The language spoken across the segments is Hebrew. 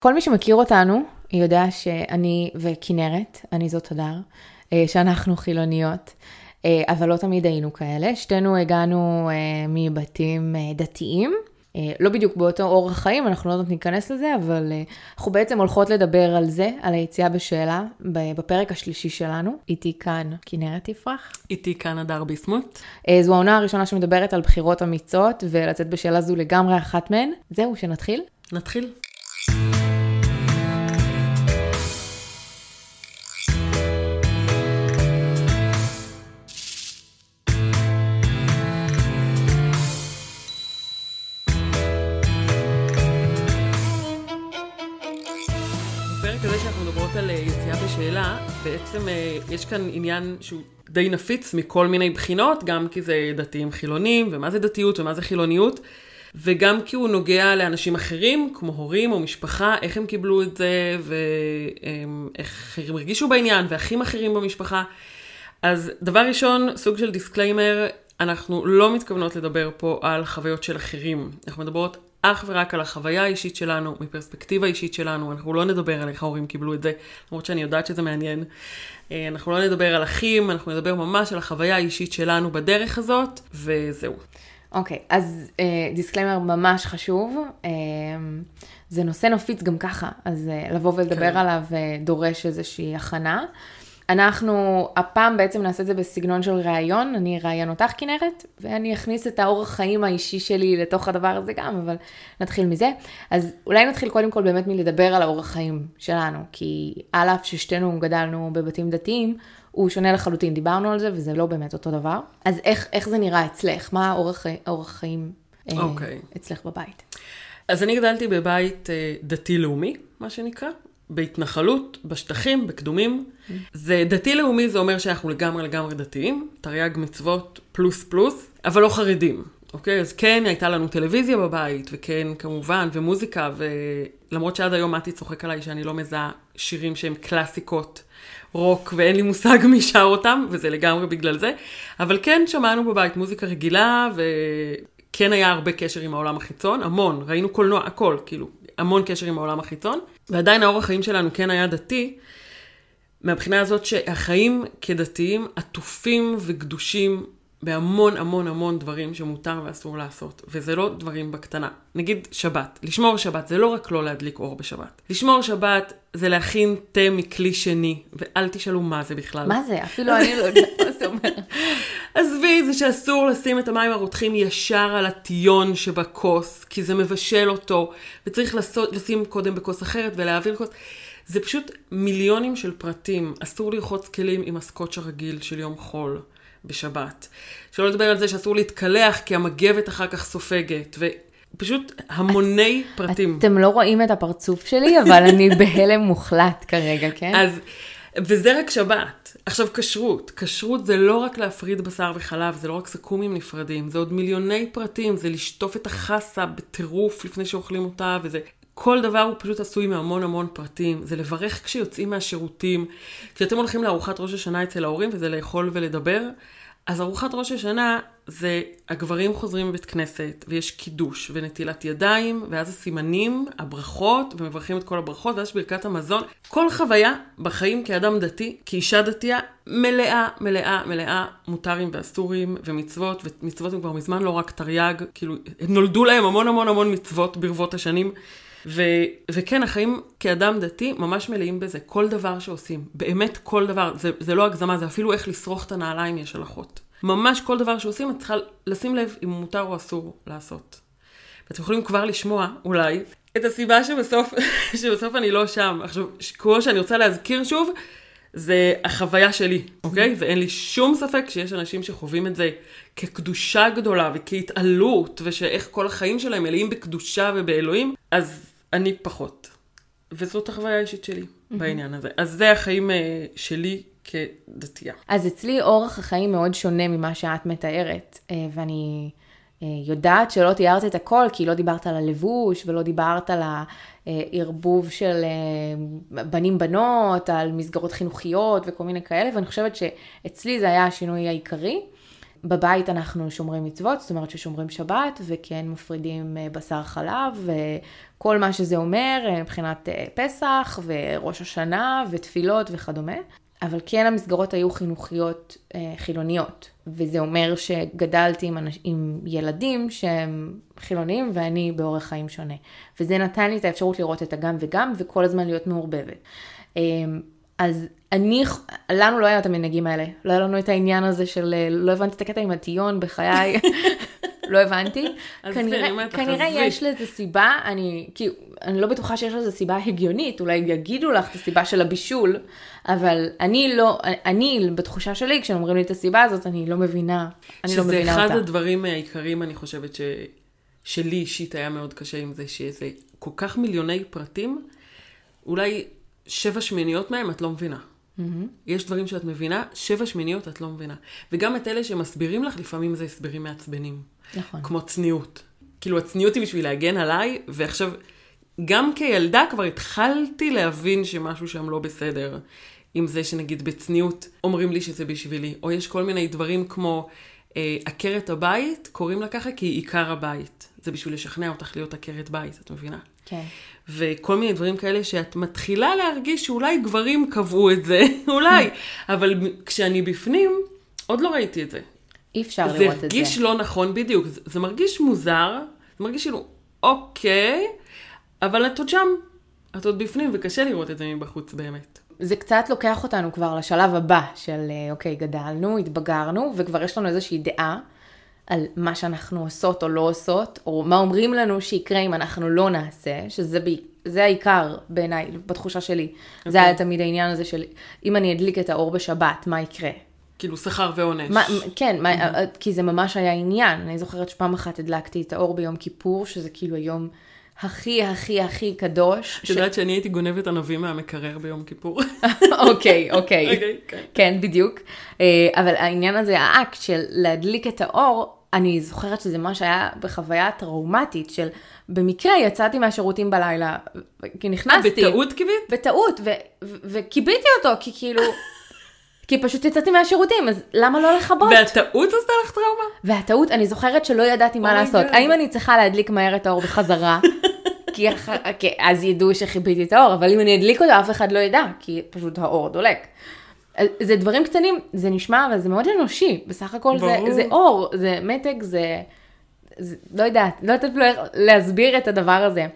כל מי שמכיר אותנו יודע שאני וכנרת, אני זאת הדר, אה, שאנחנו חילוניות, אה, אבל לא תמיד היינו כאלה. שתינו הגענו אה, מבתים דתיים, לא בדיוק באותו אורח חיים, אנחנו לא יודעות ניכנס לזה, אבל אנחנו בעצם הולכות לדבר על זה, על היציאה בשאלה, בפרק השלישי שלנו. איתי כאן כנרת יפרח. איתי כאן הדר ביסמוט. זו העונה הראשונה שמדברת על בחירות אמיצות, ולצאת בשאלה זו לגמרי אחת מהן. זהו, שנתחיל? נתחיל. בעצם אה, יש כאן עניין שהוא די נפיץ מכל מיני בחינות, גם כי זה דתיים חילונים, ומה זה דתיות ומה זה חילוניות, וגם כי הוא נוגע לאנשים אחרים, כמו הורים או משפחה, איך הם קיבלו את זה, ואיך הם הרגישו בעניין, ואחים אחרים במשפחה. אז דבר ראשון, סוג של disclaimer, אנחנו לא מתכוונות לדבר פה על חוויות של אחרים. אנחנו מדברות אך ורק על החוויה האישית שלנו, מפרספקטיבה אישית שלנו, אנחנו לא נדבר על איך ההורים קיבלו את זה, למרות שאני יודעת שזה מעניין. אה, אנחנו לא נדבר על אחים, אנחנו נדבר ממש על החוויה האישית שלנו בדרך הזאת, וזהו. אוקיי, okay, אז disclaimer אה, ממש חשוב. אה, זה נושא נופיץ גם ככה, אז אה, לבוא ולדבר כן. עליו אה, דורש איזושהי הכנה. אנחנו הפעם בעצם נעשה את זה בסגנון של ראיון, אני אראיין אותך כנרת, ואני אכניס את האורח חיים האישי שלי לתוך הדבר הזה גם, אבל נתחיל מזה. אז אולי נתחיל קודם כל באמת מלדבר על האורח חיים שלנו, כי על אף ששתינו גדלנו בבתים דתיים, הוא שונה לחלוטין, דיברנו על זה וזה לא באמת אותו דבר. אז איך, איך זה נראה אצלך? מה האורח, האורח חיים okay. אה, אוקיי. אצלך בבית? אז אני גדלתי בבית אה, דתי-לאומי, מה שנקרא. בהתנחלות, בשטחים, בקדומים. זה דתי-לאומי, זה אומר שאנחנו לגמרי לגמרי דתיים, תרי"ג מצוות פלוס פלוס, אבל לא חרדים. אוקיי? אז כן, הייתה לנו טלוויזיה בבית, וכן, כמובן, ומוזיקה, ולמרות שעד היום מתי צוחק עליי שאני לא מזהה שירים שהם קלאסיקות רוק, ואין לי מושג מי שר אותם, וזה לגמרי בגלל זה. אבל כן, שמענו בבית מוזיקה רגילה, וכן היה הרבה קשר עם העולם החיצון, המון, ראינו קולנוע, הכל, כאילו, המון קשר עם העולם החיצון. ועדיין האורח חיים שלנו כן היה דתי, מהבחינה הזאת שהחיים כדתיים עטופים וקדושים בהמון המון המון דברים שמותר ואסור לעשות, וזה לא דברים בקטנה. נגיד שבת, לשמור שבת זה לא רק לא להדליק אור בשבת. לשמור שבת זה להכין תה מכלי שני, ואל תשאלו מה זה בכלל. מה זה? אפילו אני לא יודעת מה זה אומר. עזבי, זה שאסור לשים את המים הרותחים ישר על הטיון שבכוס, כי זה מבשל אותו, וצריך לעשות, לשים קודם בכוס אחרת ולהעביר כוס. זה פשוט מיליונים של פרטים. אסור לרחוץ כלים עם הסקוץ' הרגיל של יום חול. בשבת. שלא לדבר על זה שאסור להתקלח כי המגבת אחר כך סופגת, ופשוט המוני את, פרטים. אתם לא רואים את הפרצוף שלי, אבל אני בהלם מוחלט כרגע, כן? אז, וזה רק שבת. עכשיו, כשרות. כשרות זה לא רק להפריד בשר וחלב, זה לא רק סכומים נפרדים, זה עוד מיליוני פרטים, זה לשטוף את החסה בטירוף לפני שאוכלים אותה, וזה כל דבר הוא פשוט עשוי מהמון המון פרטים. זה לברך כשיוצאים מהשירותים. כשאתם הולכים לארוחת ראש השנה אצל ההורים, וזה לאכול ולדבר, אז ארוחת ראש השנה זה הגברים חוזרים מבית כנסת, ויש קידוש ונטילת ידיים, ואז הסימנים, הברכות, ומברכים את כל הברכות, ואז ברכת המזון. כל חוויה בחיים כאדם דתי, כאישה דתייה, מלאה, מלאה, מלאה מותרים ואסורים ומצוות, ומצוות הם כבר מזמן לא רק תרי"ג, כאילו, נולדו להם המון המון המון מצוות ברבות השנים. ו, וכן, החיים כאדם דתי ממש מלאים בזה, כל דבר שעושים, באמת כל דבר, זה, זה לא הגזמה, זה אפילו איך לשרוך את הנעליים יש הלכות. ממש כל דבר שעושים, את צריכה לשים לב אם מותר או אסור לעשות. ואתם יכולים כבר לשמוע, אולי, את הסיבה שבסוף, שבסוף אני לא שם. עכשיו, כמו שאני רוצה להזכיר שוב, זה החוויה שלי, אוקיי? ואין לי שום ספק שיש אנשים שחווים את זה כקדושה גדולה וכהתעלות, ושאיך כל החיים שלהם מלאים בקדושה ובאלוהים, אז אני פחות. וזאת החוויה האישית שלי mm-hmm. בעניין הזה. אז זה החיים uh, שלי כדתייה. אז אצלי אורח החיים מאוד שונה ממה שאת מתארת, uh, ואני uh, יודעת שלא תיארת את הכל, כי לא דיברת על הלבוש ולא דיברת על הערבוב של בנים-בנות, על מסגרות חינוכיות וכל מיני כאלה, ואני חושבת שאצלי זה היה השינוי העיקרי. בבית אנחנו שומרים מצוות, זאת אומרת ששומרים שבת וכן מפרידים אה, בשר חלב וכל מה שזה אומר אה, מבחינת אה, פסח וראש השנה ותפילות וכדומה. אבל כן המסגרות היו חינוכיות חילוניות, וזה אומר שגדלתי עם, אנש, עם ילדים שהם חילוניים ואני באורח חיים שונה. וזה נתן לי את האפשרות לראות את הגם וגם וכל הזמן להיות מעורבבת. אז אני, לנו לא היה את המנהגים האלה, לא היה לנו את העניין הזה של, אה, לא הבנתי את הקטע עם הטיון בחיי, לא הבנתי. כנראה, כנראה יש לזה סיבה, אני, כאילו, אני לא בטוחה שיש לזה סיבה הגיונית, אולי יגידו לך את הסיבה של הבישול, אבל אני לא, אני בתחושה שלי, כשאומרים לי את הסיבה הזאת, אני לא מבינה, אני לא מבינה אותה. שזה אחד הדברים העיקריים, אני חושבת, ש... שלי אישית היה מאוד קשה עם זה, שזה כל כך מיליוני פרטים, אולי שבע שמיניות מהם את לא מבינה. Mm-hmm. יש דברים שאת מבינה, שבע שמיניות את לא מבינה. וגם את אלה שמסבירים לך, לפעמים זה הסברים מעצבנים. נכון. כמו צניעות. כאילו, הצניעות היא בשביל להגן עליי, ועכשיו, גם כילדה כבר התחלתי להבין שמשהו שם לא בסדר. עם זה שנגיד בצניעות אומרים לי שזה בשבילי, או יש כל מיני דברים כמו אה, עקרת הבית, קוראים לה ככה כי היא עיקר הבית. זה בשביל לשכנע אותך להיות עקרת בית, את מבינה? כן. וכל מיני דברים כאלה שאת מתחילה להרגיש שאולי גברים קבעו את זה, אולי, אבל כשאני בפנים, עוד לא ראיתי את זה. אי אפשר לראות את זה. זה הרגיש לא נכון, בדיוק. זה, זה מרגיש מוזר, זה מרגיש כאילו, אוקיי, אבל את עוד שם, את עוד בפנים, וקשה לראות את זה מבחוץ באמת. זה קצת לוקח אותנו כבר לשלב הבא של, אה, אוקיי, גדלנו, התבגרנו, וכבר יש לנו איזושהי דעה על מה שאנחנו עושות או לא עושות, או מה אומרים לנו שיקרה אם אנחנו לא נעשה, שזה ב... זה העיקר בעיניי, בתחושה שלי. Okay. זה היה אוקיי. תמיד העניין הזה של אם אני אדליק את האור בשבת, מה יקרה? כאילו שכר ועונש. מה, כן, mm-hmm. מה, כי זה ממש היה עניין. אני זוכרת שפעם אחת הדלקתי את האור ביום כיפור, שזה כאילו היום הכי הכי הכי קדוש. את יודעת ש... שאני הייתי גונבת ענבים מהמקרר ביום כיפור. אוקיי, אוקיי. כן. כן, בדיוק. אה, אבל העניין הזה, האקט של להדליק את האור, אני זוכרת שזה ממש היה בחוויה טראומטית של במקרה יצאתי מהשירותים בלילה, כי נכנסתי. בטעות כיבית? בטעות, וכיביתי אותו, כי כאילו... כי פשוט יצאתי מהשירותים, אז למה לא לכבות? והטעות עשתה לך טראומה? והטעות, אני זוכרת שלא ידעתי מה oh לעשות. האם אני צריכה להדליק מהר את האור בחזרה? כי, אח... כי אז ידעו שחיביתי את האור, אבל אם אני אדליק אותו אף אחד לא ידע, כי פשוט האור דולק. זה דברים קטנים, זה נשמע, אבל זה מאוד אנושי. בסך הכל זה, זה אור, זה מתג, זה, זה... לא יודעת, לא יודעת אפילו להסביר את הדבר הזה.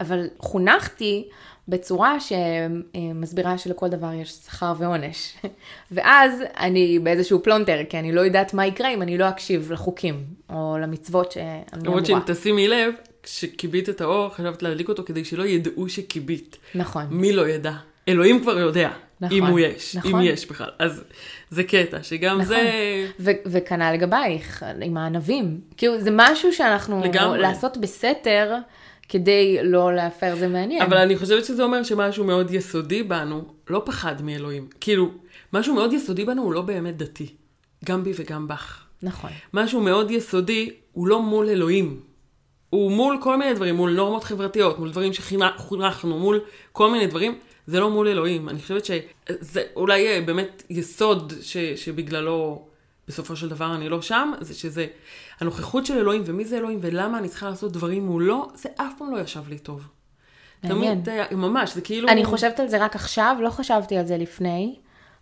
אבל חונכתי בצורה שמסבירה שלכל דבר יש שכר ועונש. ואז אני באיזשהו פלונטר, כי אני לא יודעת מה יקרה אם אני לא אקשיב לחוקים, או למצוות שאני אמורה. למרות שאם תשימי לב, כשכיבית את האור, חשבת להדליק אותו כדי שלא ידעו שכיבית. נכון. מי לא ידע? אלוהים כבר יודע. נכון, אם הוא יש, נכון. אם יש בכלל. אז זה קטע, שגם נכון. זה... ו- וכנ"ל לגבייך, עם הענבים. כאילו, זה משהו שאנחנו... לגמרי. לעשות בסתר, כדי לא להפר, זה מעניין. אבל אני חושבת שזה אומר שמשהו מאוד יסודי בנו, לא פחד מאלוהים. כאילו, משהו מאוד יסודי בנו הוא לא באמת דתי. גם בי וגם בך. נכון. משהו מאוד יסודי הוא לא מול אלוהים. הוא מול כל מיני דברים, מול נורמות חברתיות, מול דברים שחונכנו, מול כל מיני דברים. זה לא מול אלוהים. אני חושבת שזה אולי אה, באמת יסוד ש, שבגללו בסופו של דבר אני לא שם, זה שזה הנוכחות של אלוהים ומי זה אלוהים ולמה אני צריכה לעשות דברים מולו, זה אף פעם לא ישב לי טוב. מעניין. תמיד, אה, ממש, זה כאילו... אני חושבת על זה רק עכשיו, לא חשבתי על זה לפני.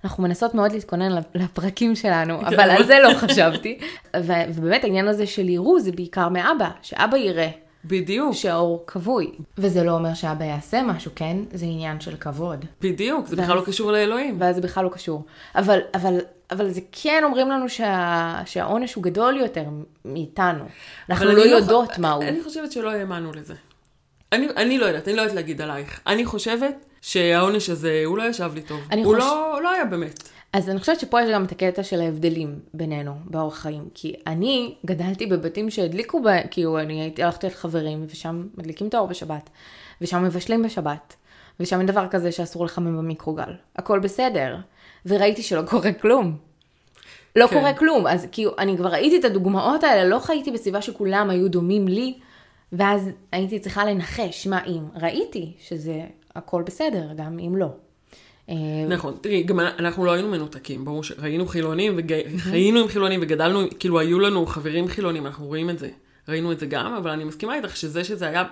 אנחנו מנסות מאוד להתכונן לפרקים שלנו, כן. אבל על זה לא חשבתי. ובאמת העניין הזה של יראו זה בעיקר מאבא, שאבא יראה. בדיוק. שהאור כבוי. וזה לא אומר שאבא יעשה משהו, כן? זה עניין של כבוד. בדיוק, זה ואז, בכלל לא קשור לאלוהים. ואז זה בכלל לא קשור. אבל, אבל, אבל זה כן אומרים לנו שה, שהעונש הוא גדול יותר מאיתנו. אנחנו לא, לא יודעות מה הוא. אני חושבת שלא האמנו לזה. אני, אני לא יודעת, אני לא יודעת להגיד עלייך. אני חושבת שהעונש הזה, הוא לא ישב לי טוב. הוא חוש... לא, לא היה באמת. אז אני חושבת שפה יש גם את הקטע של ההבדלים בינינו באורח חיים. כי אני גדלתי בבתים שהדליקו, ב... כאילו אני הייתי הלכתי על חברים, ושם מדליקים את האור בשבת, ושם מבשלים בשבת, ושם אין דבר כזה שאסור לחמם במיקרוגל. הכל בסדר. וראיתי שלא קורה כלום. לא כן. קורה כלום. אז כאילו, אני כבר ראיתי את הדוגמאות האלה, לא חייתי בסביבה שכולם היו דומים לי, ואז הייתי צריכה לנחש מה אם. ראיתי שזה הכל בסדר, גם אם לא. נכון, תראי, גם אנחנו לא היינו מנותקים, ברור שראינו חילונים, וחיינו עם חילונים וגדלנו, כאילו היו לנו חברים חילונים, אנחנו רואים את זה. ראינו את זה גם, אבל אני מסכימה איתך שזה שזה היה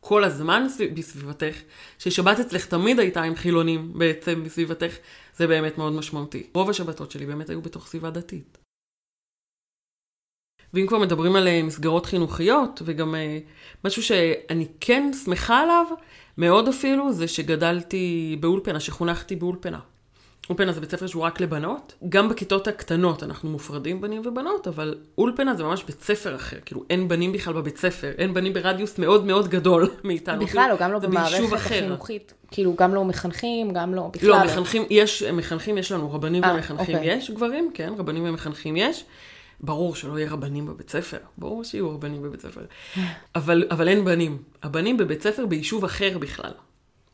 כל הזמן בסביבתך, ששבת אצלך תמיד הייתה עם חילונים בעצם בסביבתך, זה באמת מאוד משמעותי. רוב השבתות שלי באמת היו בתוך סביבה דתית. ואם כבר מדברים על אה, מסגרות חינוכיות, וגם אה, משהו שאני כן שמחה עליו, מאוד אפילו, זה שגדלתי באולפנה, שחונכתי באולפנה. אולפנה זה בית ספר שהוא רק לבנות. גם בכיתות הקטנות אנחנו מופרדים בנים ובנות, אבל אולפנה זה ממש בית ספר אחר. כאילו אין בנים בכלל בבית ספר, אין בנים ברדיוס מאוד מאוד גדול מאיתנו. בכלל, כאילו, או גם לא במערכת החינוכית. כאילו, גם לא מחנכים, גם לא, בכלל לא. לא, מחנכים, יש, מחנכים יש לנו, רבנים 아, אה, ומחנכים אוקיי. יש גברים, כן, רבנים ומחנכים יש. ברור שלא יהיה רבנים בבית ספר, ברור שיהיו רבנים בבית ספר. אבל, אבל אין בנים. הבנים בבית ספר ביישוב אחר בכלל,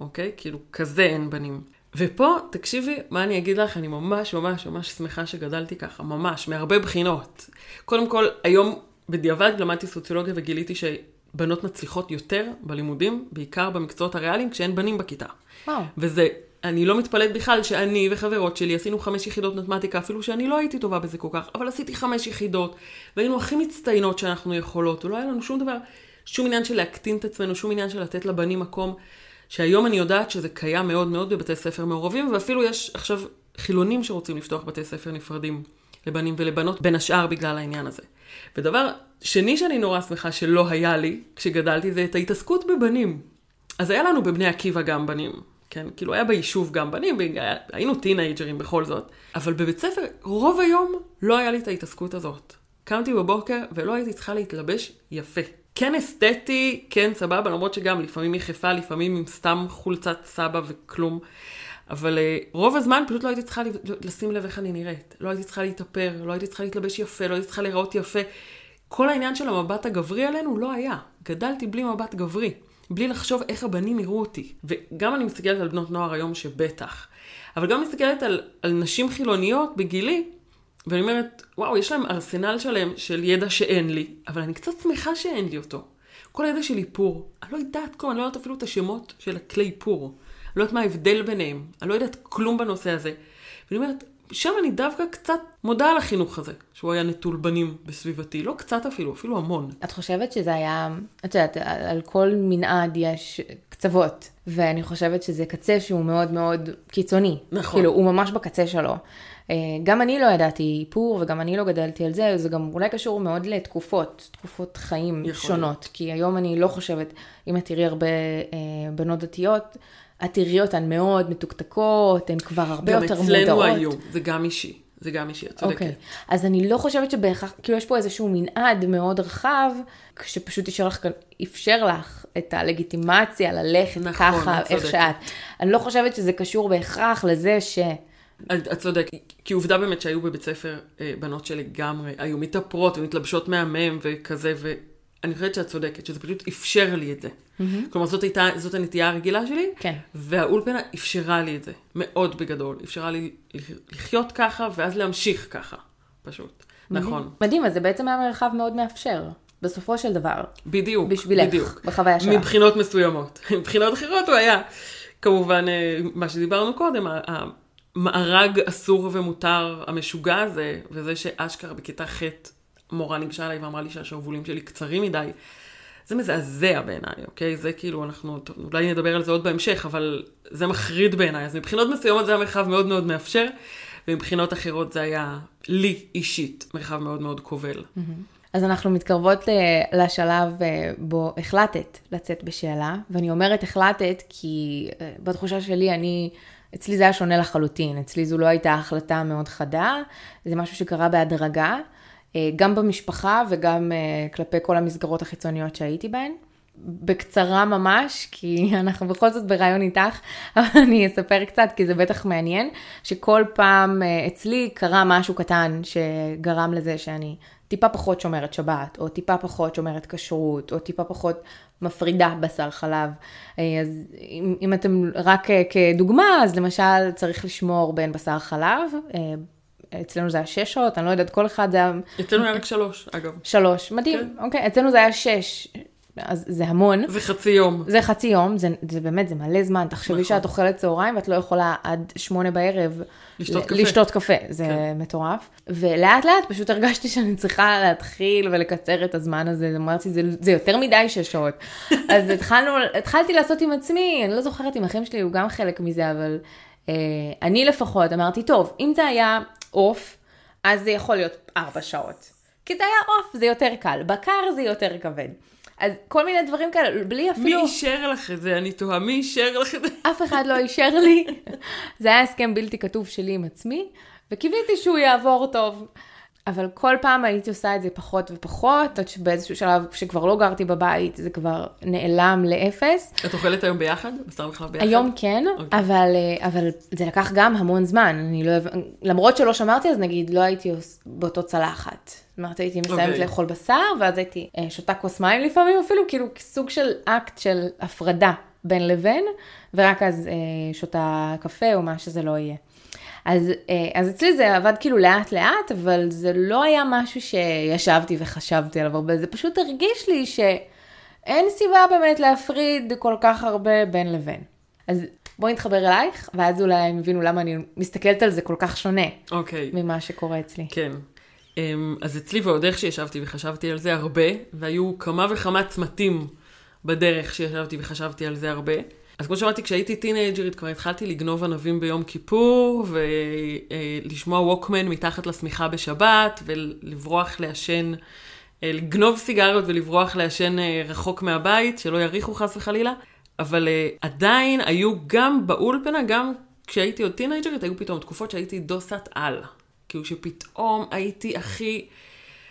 אוקיי? כאילו, כזה אין בנים. ופה, תקשיבי, מה אני אגיד לך, אני ממש ממש ממש שמחה שגדלתי ככה, ממש, מהרבה בחינות. קודם כל, היום בדיעבד למדתי סוציולוגיה וגיליתי שבנות מצליחות יותר בלימודים, בעיקר במקצועות הריאליים, כשאין בנים בכיתה. וואו. וזה, אני לא מתפלאת בכלל שאני וחברות שלי עשינו חמש יחידות מתמטיקה, אפילו שאני לא הייתי טובה בזה כל כך, אבל עשיתי חמש יחידות, והיינו הכי מצטיינות שאנחנו יכולות, ולא היה לנו שום דבר, שום עניין של להקטין את עצמנו, שום עניין של לתת לבנים מקום. שהיום אני יודעת שזה קיים מאוד מאוד בבתי ספר מעורבים, ואפילו יש עכשיו חילונים שרוצים לפתוח בתי ספר נפרדים לבנים ולבנות, בין השאר בגלל העניין הזה. ודבר שני שאני נורא שמחה שלא היה לי כשגדלתי, זה את ההתעסקות בבנים. אז היה לנו בבני עקיבא גם בנים, כן? כאילו היה ביישוב גם בנים, היינו טינג'רים בכל זאת. אבל בבית ספר, רוב היום לא היה לי את ההתעסקות הזאת. קמתי בבוקר ולא הייתי צריכה להתלבש יפה. כן אסתטי, כן סבבה, למרות שגם לפעמים יחפה, לפעמים עם סתם חולצת סבא וכלום. אבל uh, רוב הזמן פשוט לא הייתי צריכה לשים לב איך אני נראית. לא הייתי צריכה להתאפר, לא הייתי צריכה להתלבש יפה, לא הייתי צריכה להיראות יפה. כל העניין של המבט הגברי עלינו לא היה. גדלתי בלי מבט גברי. בלי לחשוב איך הבנים יראו אותי. וגם אני מסתכלת על בנות נוער היום שבטח. אבל גם מסתכלת על, על נשים חילוניות בגילי, ואני אומרת, וואו, יש להם ארסנל שלם של ידע שאין לי, אבל אני קצת שמחה שאין לי אותו. כל הידע של איפור, אני לא יודעת כלום, אני לא יודעת אפילו את השמות של הכלי איפור. אני לא יודעת מה ההבדל ביניהם, אני לא יודעת כלום בנושא הזה. ואני אומרת, שם אני דווקא קצת מודה על החינוך הזה, שהוא היה נטול בנים בסביבתי. לא קצת אפילו, אפילו המון. את חושבת שזה היה, את יודעת, על כל מנעד יש קצוות, ואני חושבת שזה קצה שהוא מאוד מאוד קיצוני. נכון. כאילו, הוא ממש בקצה שלו. אה, גם אני לא ידעתי איפור וגם אני לא גדלתי על זה, זה גם אולי קשור מאוד לתקופות, תקופות חיים שונות. כי היום אני לא חושבת, אם את תראי הרבה אה, בנות דתיות, את תראי אותן מאוד מתוקתקות, הן כבר הרבה יותר מודעות. גם אצלנו היו, זה גם אישי. זה גם אישי, את צודקת. Okay. אוקיי. אז אני לא חושבת שבהכרח, כאילו יש פה איזשהו מנעד מאוד רחב, שפשוט אפשר לך, אפשר לך את הלגיטימציה ללכת נכון, ככה, איך שאת. אני לא חושבת שזה קשור בהכרח לזה ש... את צודקת, כי עובדה באמת שהיו בבית ספר אה, בנות שלגמרי היו מתאפרות ומתלבשות מהמם וכזה, ואני חושבת שאת צודקת, שזה פשוט אפשר לי את זה. Mm-hmm. כלומר, זאת הייתה, זאת הנטייה הרגילה שלי, כן. והאולפנה אפשרה לי את זה, מאוד בגדול. אפשרה לי לחיות ככה, ואז להמשיך ככה, פשוט. מדהים. נכון. מדהים, אז זה בעצם היה מרחב מאוד מאפשר. בסופו של דבר. בדיוק, בשבילך, בדיוק. בחוויה שלך. מבחינות מסוימות. מבחינות אחרות הוא היה, כמובן, אה, מה שדיברנו קודם, המארג אסור ומותר המשוגע הזה, וזה שאשכרה בכיתה ח' מורה ניגשה אליי ואמרה לי שהשרוולים שלי קצרים מדי. זה מזעזע בעיניי, אוקיי? זה כאילו, אנחנו, אולי נדבר על זה עוד בהמשך, אבל זה מחריד בעיניי. אז מבחינות מסוימות זה היה מרחב מאוד מאוד מאפשר, ומבחינות אחרות זה היה, לי אישית, מרחב מאוד מאוד כובל. אז אנחנו מתקרבות לשלב אה, בו החלטת לצאת בשאלה, ואני אומרת החלטת כי אה, בתחושה שלי אני... אצלי זה היה שונה לחלוטין, אצלי זו לא הייתה החלטה מאוד חדה, זה משהו שקרה בהדרגה, גם במשפחה וגם אה, כלפי כל המסגרות החיצוניות שהייתי בהן. בקצרה ממש, כי אנחנו בכל זאת ברעיון איתך, אבל אני אספר קצת, כי זה בטח מעניין, שכל פעם אה, אצלי קרה משהו קטן שגרם לזה שאני טיפה פחות שומרת שבת, או טיפה פחות שומרת כשרות, או טיפה פחות מפרידה בשר חלב. אז אם, אם אתם רק כדוגמה, אז למשל צריך לשמור בין בשר חלב. אצלנו זה היה שש שעות, אני לא יודעת, כל אחד זה היה... אצלנו היה רק שלוש, אגב. שלוש, מדהים, כן. אוקיי, אצלנו זה היה שש. אז זה המון. זה חצי יום. זה חצי יום, זה, זה באמת, זה מלא זמן. תחשבי נכון. שאת אוכלת צהריים ואת לא יכולה עד שמונה בערב לשתות קפה. לשתות קפה, זה כן. מטורף. ולאט לאט פשוט הרגשתי שאני צריכה להתחיל ולקצר את הזמן הזה, אמרתי, זה, זה יותר מדי שש שעות. אז התחלנו, התחלתי לעשות עם עצמי, אני לא זוכרת אם אחים שלי הוא גם חלק מזה, אבל אה, אני לפחות אמרתי, טוב, אם זה היה עוף, אז זה יכול להיות ארבע שעות. כי זה היה עוף, זה יותר קל, בקר זה יותר כבד. אז כל מיני דברים כאלה, בלי מי אפילו... אישר לך את זה? אני תוהה, מי אישר לך את זה? אף אחד לא אישר לי. זה היה הסכם בלתי כתוב שלי עם עצמי, וקיוויתי שהוא יעבור טוב. אבל כל פעם הייתי עושה את זה פחות ופחות, עד שבאיזשהו שלב, כשכבר לא גרתי בבית, זה כבר נעלם לאפס. את אוכלת היום ביחד? בשר וחלב ביחד? היום כן, אוקיי. אבל, אה, אבל זה לקח גם המון זמן. אני לא, למרות שלא שמרתי, אז נגיד לא הייתי באותו צלחת. זאת אומרת, הייתי מסיימת אוקיי. לאכול בשר, ואז הייתי אה, שותה כוס מים לפעמים אפילו, כאילו סוג של אקט של הפרדה בין לבין, ורק אז אה, שותה קפה או מה שזה לא יהיה. אז, אה, אז אצלי זה עבד כאילו לאט לאט, אבל זה לא היה משהו שישבתי וחשבתי עליו הרבה, זה פשוט הרגיש לי שאין סיבה באמת להפריד כל כך הרבה בין לבין. אז בואי נתחבר אלייך, ואז אולי הם יבינו למה אני מסתכלת על זה כל כך שונה אוקיי. ממה שקורה אצלי. כן. אמ, אז אצלי ועוד איך שישבתי וחשבתי על זה הרבה, והיו כמה וכמה צמתים בדרך שישבתי וחשבתי על זה הרבה. אז כמו שאמרתי, כשהייתי טינג'רית כבר התחלתי לגנוב ענבים ביום כיפור, ולשמוע ווקמן מתחת לשמיכה בשבת, ולברוח לעשן, אה, לגנוב סיגריות ולברוח לעשן אה, רחוק מהבית, שלא יריחו חס וחלילה. אבל אה, עדיין היו גם באולפנה, גם כשהייתי עוד טינג'רית, היו פתאום תקופות שהייתי דוסת על. כאילו שפתאום הייתי הכי,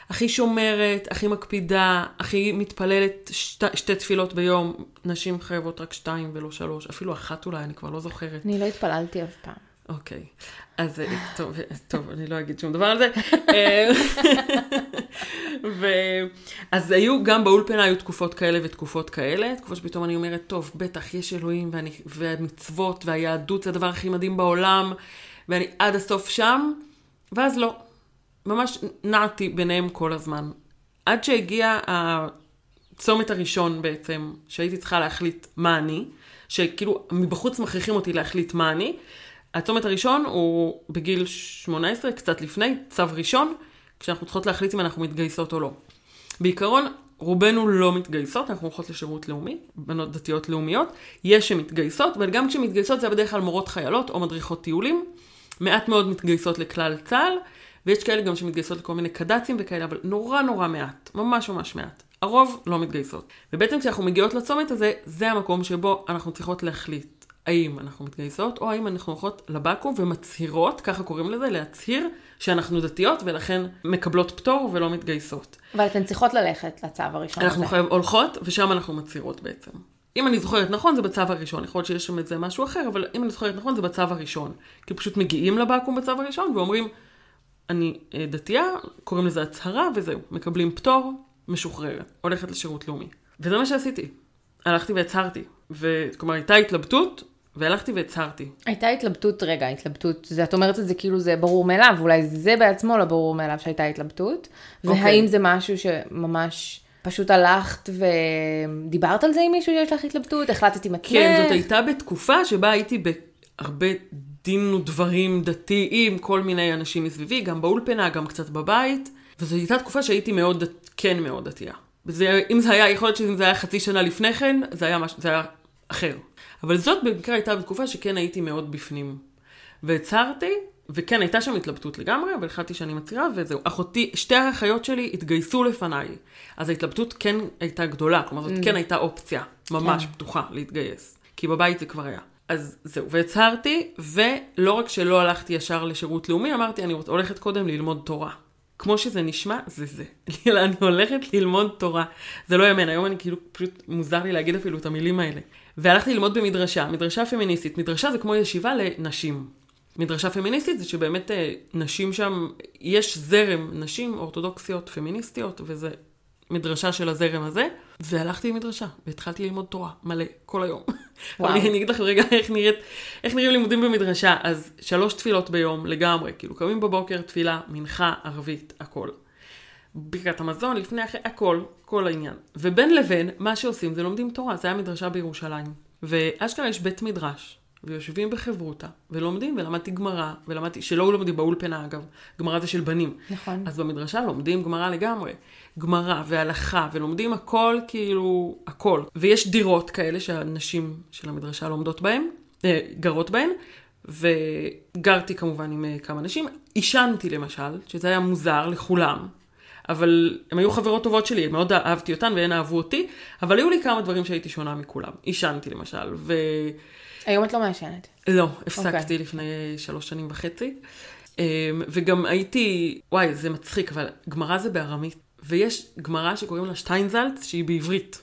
הכי שומרת, הכי מקפידה, הכי מתפללת שת, שתי תפילות ביום. נשים חייבות רק שתיים ולא שלוש, אפילו אחת אולי, אני כבר לא זוכרת. אני לא התפללתי אף פעם. אוקיי. אז אה, טוב, אה, טוב, אני לא אגיד שום דבר על זה. אה, ו... אז היו, גם באולפנה היו תקופות כאלה ותקופות כאלה, תקופות שפתאום אני אומרת, טוב, בטח, יש אלוהים, ואני, והמצוות, והיהדות זה הדבר הכי מדהים בעולם, ואני עד הסוף שם, ואז לא. ממש נעתי ביניהם כל הזמן. עד שהגיע הצומת הראשון בעצם, שהייתי צריכה להחליט מה אני, שכאילו מבחוץ מכריחים אותי להחליט מה אני. הצומת הראשון הוא בגיל 18, קצת לפני, צו ראשון, כשאנחנו צריכות להחליט אם אנחנו מתגייסות או לא. בעיקרון, רובנו לא מתגייסות, אנחנו הולכות לשירות לאומי, בנות דתיות לאומיות. יש שמתגייסות, אבל גם כשמתגייסות זה בדרך כלל מורות חיילות או מדריכות טיולים. מעט מאוד מתגייסות לכלל צה"ל, ויש כאלה גם שמתגייסות לכל מיני קד"צים וכאלה, אבל נורא נורא מעט, ממש ממש מעט. הרוב לא מתגייסות. ובעצם כשאנחנו מגיעות לצומת הזה, זה המקום שבו אנחנו צריכות להחליט האם אנחנו מתגייסות, או האם אנחנו הולכות לבקו"ם ומצהירות, ככה קוראים לזה, להצהיר שאנחנו דתיות ולכן מקבלות פטור ולא מתגייסות. אבל אתן צריכות ללכת לצו הראשון אנחנו הזה. חייב, הולכות, ושם אנחנו מצהירות בעצם. אם אני זוכרת נכון, זה בצו הראשון. יכול להיות שיש שם איזה משהו אחר, אבל אם אני זוכרת נכון, זה בצו הראשון. כי פשוט מגיעים לבקו"ם בצו הראשון ואומרים, אני אה, דתייה, קוראים לזה הצהרה, וזהו. מקבלים פטור, משוחררת. הולכת לשירות לאומי. וזה מה שעשיתי. הלכתי והצהרתי. וכלומר, הייתה התלבטות, והלכתי והצהרתי. הייתה התלבטות, רגע, התלבטות, זה, את אומרת את זה כאילו זה ברור מאליו, אולי זה בעצמו לא ברור מאליו שהייתה התלבטות, אוקיי. והאם זה משהו שממש פשוט הלכת ודיברת על זה עם מישהו שיש לך התלבטות, החלטת עם עצמך? כן, זאת הייתה בתקופה שבה הייתי בהרבה דין ודברים דתי עם כל מיני אנשים מסביבי, גם באולפנה, גם קצת בבית, וזו הייתה תקופה שהייתי מאוד, דת- כן מאוד דתייה. וזה, אם זה היה, יכול להיות שאם זה היה חצי שנה לפני כן, זה היה, מש, זה היה אחר. אבל זאת במקרה הייתה בתקופה שכן הייתי מאוד בפנים. והצהרתי, וכן, הייתה שם התלבטות לגמרי, אבל החלטתי שאני מצהירה, וזהו. אחותי, שתי האחיות שלי התגייסו לפניי. אז ההתלבטות כן הייתה גדולה, כלומר זאת כן הייתה אופציה ממש כן. פתוחה להתגייס. כי בבית זה כבר היה. אז זהו, והצהרתי, ולא רק שלא הלכתי ישר לשירות לאומי, אמרתי, אני הולכת קודם ללמוד תורה. כמו שזה נשמע, זה זה. אני הולכת ללמוד תורה. זה לא יאמן, היום אני כאילו, פשוט מוזר לי להגיד אפילו את המילים האלה. והלכתי ללמוד במדרשה, מדרשה פמיניסטית. מדרשה זה כמו ישיבה לנשים. מדרשה פמיניסטית זה שבאמת אה, נשים שם, יש זרם נשים אורתודוקסיות, פמיניסטיות, וזה מדרשה של הזרם הזה. והלכתי למדרשה, והתחלתי ללמוד תורה, מלא, כל היום. וואו. אני, אגיד לך רגע איך, נראית, איך נראים לימודים במדרשה. אז שלוש תפילות ביום, לגמרי, כאילו קמים בבוקר, תפילה, מנחה, ערבית, הכל. ברכת המזון, לפני, אחרי, הכל, כל העניין. ובין לבין, מה שעושים זה לומדים תורה, זה היה מדרשה בירושלים. ואשכרה יש בית מדרש, ויושבים בחברותה, ולומדים, ולמדתי גמרא, ולמדתי, שלא לומדים באולפנה אגב, גמרא זה של בנים. נכון. אז במדרשה לומדים גמרא לגמרי. גמרא והלכה, ולומדים הכל, כאילו, הכל. ויש דירות כאלה שהנשים של המדרשה לומדות בהן, אה, גרות בהן, וגרתי כמובן עם אה, כמה נשים. עישנתי למשל, שזה היה מוזר לכולם, אבל הן היו חברות טובות שלי, מאוד אהבתי אותן והן אהבו אותי, אבל היו לי כמה דברים שהייתי שונה מכולם. עישנתי למשל, ו... היום את לא מעשנת. לא, הפסקתי אוקיי. okay. לפני שלוש שנים וחצי. אמ, וגם הייתי, וואי, זה מצחיק, אבל גמרא זה בארמית. ויש גמרא שקוראים לה שטיינזלץ, שהיא בעברית,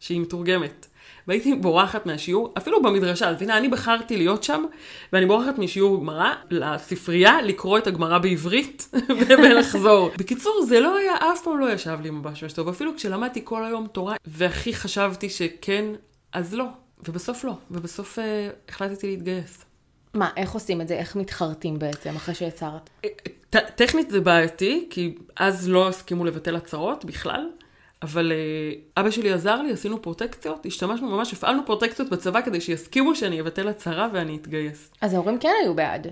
שהיא מתורגמת. והייתי בורחת מהשיעור, אפילו במדרשה, אז הנה, אני בחרתי להיות שם, ואני בורחת משיעור גמרא לספרייה, לקרוא את הגמרא בעברית, ולחזור. בקיצור, זה לא היה, אף פעם לא ישב לי ממש ממש טוב, אפילו כשלמדתי כל היום תורה, והכי חשבתי שכן, אז לא. ובסוף לא, ובסוף אה, החלטתי להתגייס. מה, איך עושים את זה? איך מתחרטים בעצם אחרי שיצרת? ט- טכנית זה בעייתי, כי אז לא הסכימו לבטל הצהרות בכלל, אבל אה, אבא שלי עזר לי, עשינו פרוטקציות, השתמשנו ממש, הפעלנו פרוטקציות בצבא כדי שיסכימו שאני אבטל הצהרה ואני אתגייס. אז ההורים כן היו בעד.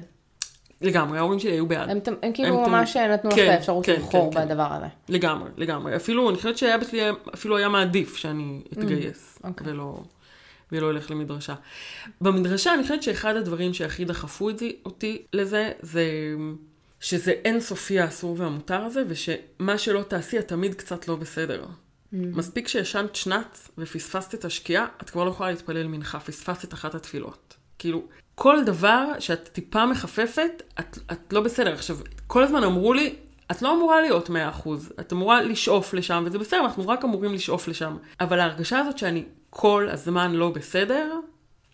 לגמרי, ההורים שלי היו בעד. הם, תמ- הם כאילו הם ממש נתנו לך כן, את האפשרות כן, לבחור כן, כן. בדבר הזה. לגמרי, לגמרי. אפילו, אני חושבת שאבא שלי אפילו היה מעדיף שאני אתגייס, אוקיי. ולא, ולא אלך למדרשה. במדרשה, אני חושבת שאחד הדברים שהכי דחפו זה, אותי לזה, זה שזה אינסופי האסור והמותר הזה, ושמה שלא תעשי, את תמיד קצת לא בסדר. מספיק שישנת שנץ ופספסת את השקיעה, את כבר לא יכולה להתפלל מנחה, פספסת את אחת התפילות. כאילו, כל דבר שאת טיפה מחפפת, את, את לא בסדר. עכשיו, כל הזמן אמרו לי, את לא אמורה להיות 100%, את אמורה לשאוף לשם, וזה בסדר, אנחנו רק אמורים לשאוף לשם. אבל ההרגשה הזאת שאני כל הזמן לא בסדר,